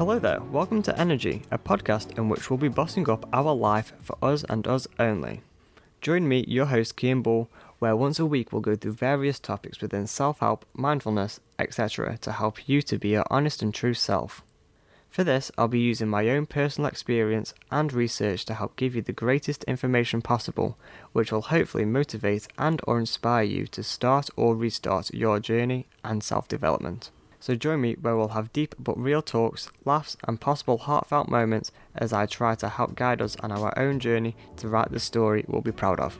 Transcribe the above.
Hello there, welcome to Energy, a podcast in which we'll be bossing up our life for us and us only. Join me, your host, Kian Bull, where once a week we'll go through various topics within self help, mindfulness, etc., to help you to be your honest and true self. For this, I'll be using my own personal experience and research to help give you the greatest information possible, which will hopefully motivate and or inspire you to start or restart your journey and self-development. So join me where we'll have deep but real talks, laughs and possible heartfelt moments as I try to help guide us on our own journey to write the story we'll be proud of.